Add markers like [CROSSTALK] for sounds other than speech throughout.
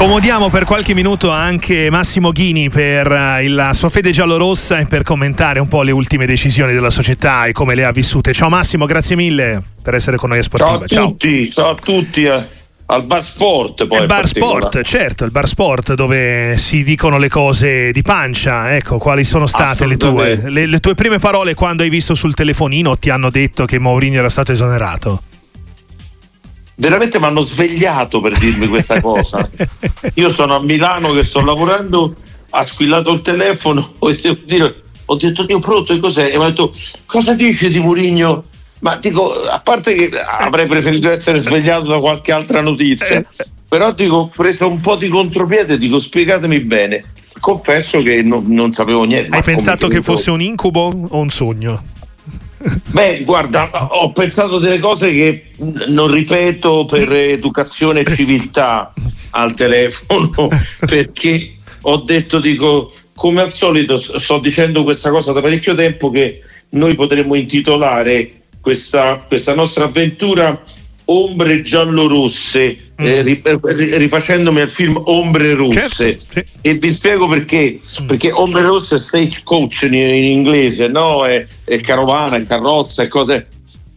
Scomodiamo per qualche minuto anche Massimo Ghini per uh, la sua fede giallorossa e per commentare un po' le ultime decisioni della società e come le ha vissute. Ciao Massimo, grazie mille per essere con noi a Sportiva. Ciao a tutti, ciao, ciao a tutti. Eh, al bar sport poi. Il bar sport, certo, il bar sport dove si dicono le cose di pancia. Ecco, quali sono state le tue, le, le tue prime parole quando hai visto sul telefonino ti hanno detto che Mourinho era stato esonerato? Veramente mi hanno svegliato per dirmi questa [LAUGHS] cosa. Io sono a Milano che sto lavorando, ha squillato il telefono [LAUGHS] e devo dire, ho detto Dio pronto e cos'è? E mi ha detto cosa dici di Murigno? Ma dico, a parte che avrei preferito essere svegliato da qualche altra notizia, però dico, ho preso un po' di contropiede, dico spiegatemi bene. Confesso che no, non sapevo niente. Hai pensato che fosse un incubo o un sogno? [LAUGHS] Beh, guarda, ho pensato delle cose che non ripeto per educazione e civiltà al telefono, [LAUGHS] perché ho detto, dico, come al solito sto dicendo questa cosa da parecchio tempo che noi potremmo intitolare questa, questa nostra avventura ombre giallo-rosse, mm. eh, rifacendomi al film Ombre Rosse. Certo, sì. E vi spiego perché. Mm. Perché Ombre Rosse è stage coach in, in inglese, no? È, è, carovana, è carrozza, è cose.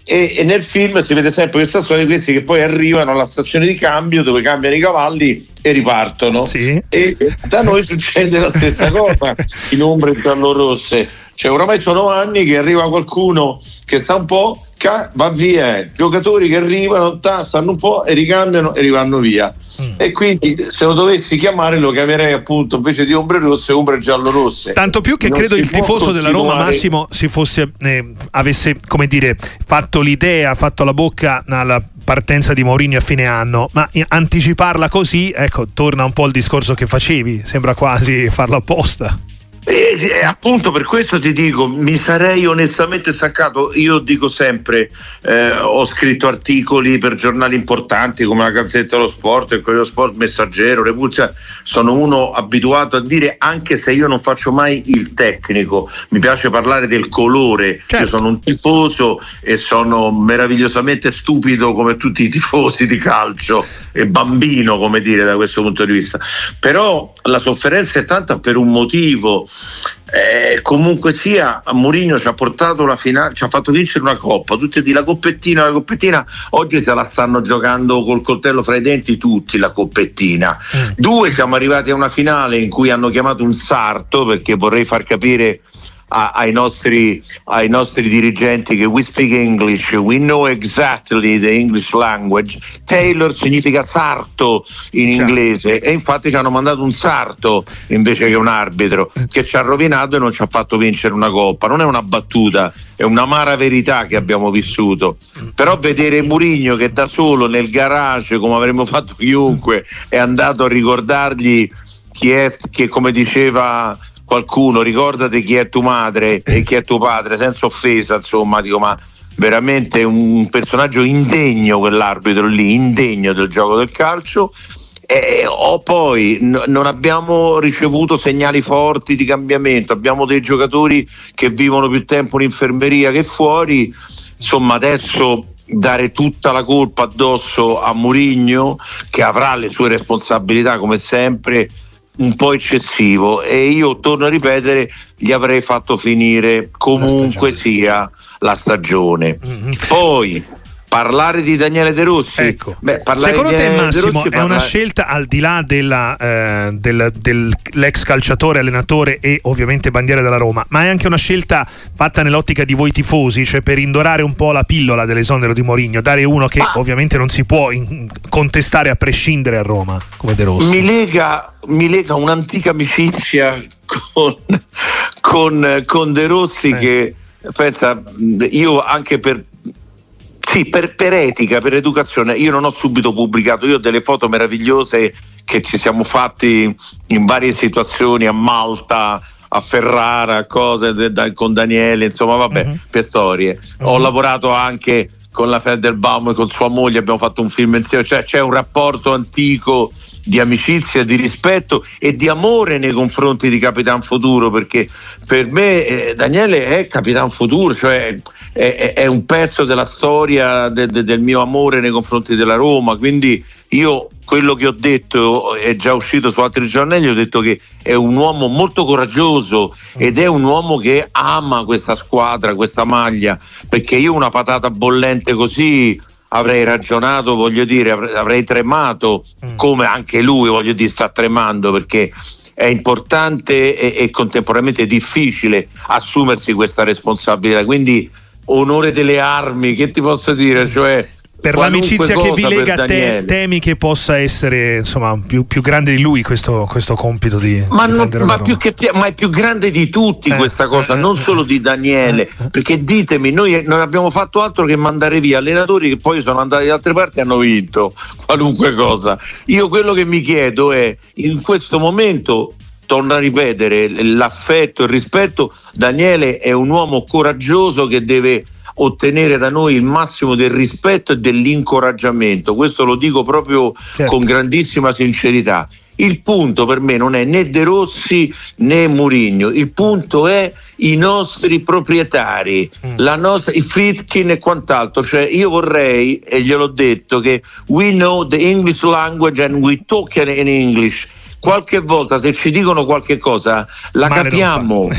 E, e, nel film si vede sempre questa storia di questi che poi arrivano alla stazione di cambio dove cambiano i cavalli e ripartono. Sì. E da noi succede la stessa cosa in ombre giallo-rosse. Cioè, oramai sono anni che arriva qualcuno che sta un po' va via, giocatori che arrivano, stanno un po' e ricambiano e rivanno via. Mm. E quindi se lo dovessi chiamare lo chiamerei appunto invece di ombre rosse, ombre giallo-rosse. Tanto più che non credo il tifoso della Roma Massimo si fosse, eh, avesse come dire, fatto l'idea, fatto la bocca alla partenza di Mourinho a fine anno, ma anticiparla così, ecco, torna un po' il discorso che facevi, sembra quasi farlo apposta. E, e, appunto per questo ti dico, mi sarei onestamente staccato. Io dico sempre, eh, ho scritto articoli per giornali importanti come la Gazzetta dello Sport, il Corriere Sport, Messaggero, Repulsa. Sono uno abituato a dire, anche se io non faccio mai il tecnico, mi piace parlare del colore. Certo. Io sono un tifoso e sono meravigliosamente stupido come tutti i tifosi di calcio e bambino, come dire, da questo punto di vista. Però la sofferenza è tanta per un motivo eh, comunque sia, Mourinho ci ha portato la finale, ci ha fatto vincere una coppa. Tutti di la coppettina, la coppettina. Oggi se la stanno giocando col coltello fra i denti tutti la coppettina. Mm. Due siamo arrivati a una finale in cui hanno chiamato un sarto perché vorrei far capire ai nostri, ai nostri dirigenti che we speak English, we know exactly the English language. Taylor significa sarto in inglese e infatti ci hanno mandato un sarto invece che un arbitro che ci ha rovinato e non ci ha fatto vincere una coppa. Non è una battuta, è un'amara verità che abbiamo vissuto. Però vedere Murigno che da solo nel garage, come avremmo fatto chiunque, è andato a ricordargli chi è, che come diceva qualcuno ricordati chi è tua madre e chi è tuo padre, senza offesa, insomma, dico ma veramente un personaggio indegno quell'arbitro lì, indegno del gioco del calcio. E, o poi n- non abbiamo ricevuto segnali forti di cambiamento, abbiamo dei giocatori che vivono più tempo in infermeria che fuori, insomma adesso dare tutta la colpa addosso a Murigno che avrà le sue responsabilità come sempre un po' eccessivo e io torno a ripetere gli avrei fatto finire comunque la sia la stagione mm-hmm. poi parlare di Daniele De Rossi ecco. Beh, secondo te Massimo è parla... una scelta al di là della, eh, del, dell'ex calciatore allenatore e ovviamente bandiera della Roma ma è anche una scelta fatta nell'ottica di voi tifosi cioè per indorare un po' la pillola dell'esonero di Mourinho dare uno che ah. ovviamente non si può in- contestare a prescindere a Roma come De Rossi mi lega, mi lega un'antica amicizia con, con, con De Rossi eh. che pensa io anche per sì, per, per, etica, per educazione, io non ho subito pubblicato, io ho delle foto meravigliose che ci siamo fatti in varie situazioni a Malta, a Ferrara, cose de, da, con Daniele, insomma vabbè, uh-huh. per storie. Uh-huh. Ho lavorato anche con la Felderbaum e con sua moglie, abbiamo fatto un film insieme, cioè c'è un rapporto antico di amicizia, di rispetto e di amore nei confronti di Capitan Futuro, perché per me eh, Daniele è Capitan Futuro, cioè è, è, un pezzo della storia de, de, del mio amore nei confronti della Roma, quindi io quello che ho detto è già uscito su altri giornali, ho detto che è un uomo molto coraggioso ed è un uomo che ama questa squadra, questa maglia, perché io una patata bollente così avrei ragionato, voglio dire, avrei tremato, mm. come anche lui, voglio dire, sta tremando perché è importante e, e contemporaneamente difficile assumersi questa responsabilità. Quindi onore delle armi, che ti posso dire? Cioè, per l'amicizia che vi lega a te, temi che possa essere insomma, più, più grande di lui questo, questo compito di. Ma, di non, ma, più che, ma, è più grande di tutti eh, questa cosa, eh, non eh, solo di Daniele. Eh, eh. perché ditemi, noi non abbiamo fatto altro che mandare via allenatori che poi sono andati da altre parti e hanno vinto qualunque cosa. Io quello che mi chiedo è in questo momento torno a ripetere, l'affetto, il rispetto, Daniele è un uomo coraggioso che deve ottenere da noi il massimo del rispetto e dell'incoraggiamento. Questo lo dico proprio certo. con grandissima sincerità. Il punto per me non è né De Rossi né Murigno, il punto è i nostri proprietari, mm. la nostra, i Fritkin e quant'altro. Cioè io vorrei, e gliel'ho detto, che we know the English language and we talk in English qualche volta se ci dicono qualche cosa la Male capiamo.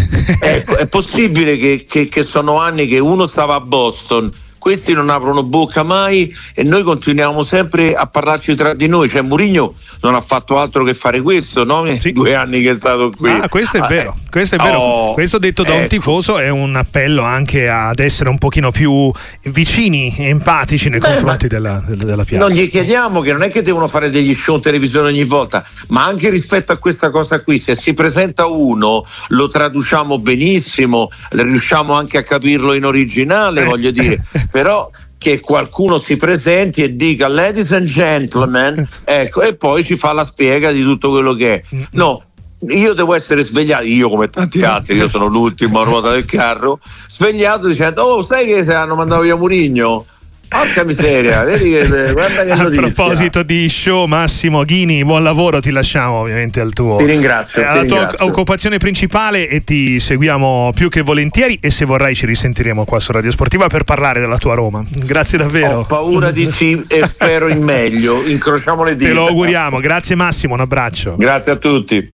ecco, è possibile che, che, che sono anni che uno stava a Boston questi non aprono bocca mai e noi continuiamo sempre a parlarci tra di noi. Cioè Murigno non ha fatto altro che fare questo, no? Sì. Due anni che è stato qui. Ah, questo è ah, vero, eh. questo è vero. Oh, questo detto da ecco. un tifoso è un appello anche ad essere un pochino più vicini e empatici nei Beh, confronti della, della, piazza. Non gli chiediamo che non è che devono fare degli show in televisione ogni volta, ma anche rispetto a questa cosa qui, se si presenta uno lo traduciamo benissimo, riusciamo anche a capirlo in originale, eh. voglio dire. [LAUGHS] però che qualcuno si presenti e dica ladies and gentlemen, [LAUGHS] ecco, e poi ci fa la spiega di tutto quello che è. No, io devo essere svegliato, io come tanti altri, io sono l'ultimo a ruota del carro, svegliato dicendo, oh sai che se hanno mandato via Murigno? Porca miseria, vedi che guarda che A proposito di show, Massimo Ghini, buon lavoro, ti lasciamo ovviamente al tuo. Ti ringrazio. Eh, alla ti tua ringrazio. occupazione principale e ti seguiamo più che volentieri. E se vorrai, ci risentiremo qua su Radio Sportiva per parlare della tua Roma. Grazie davvero. Ho paura di sì e spero in meglio. Incrociamo le dita. Te lo auguriamo. Grazie, Massimo. Un abbraccio. Grazie a tutti.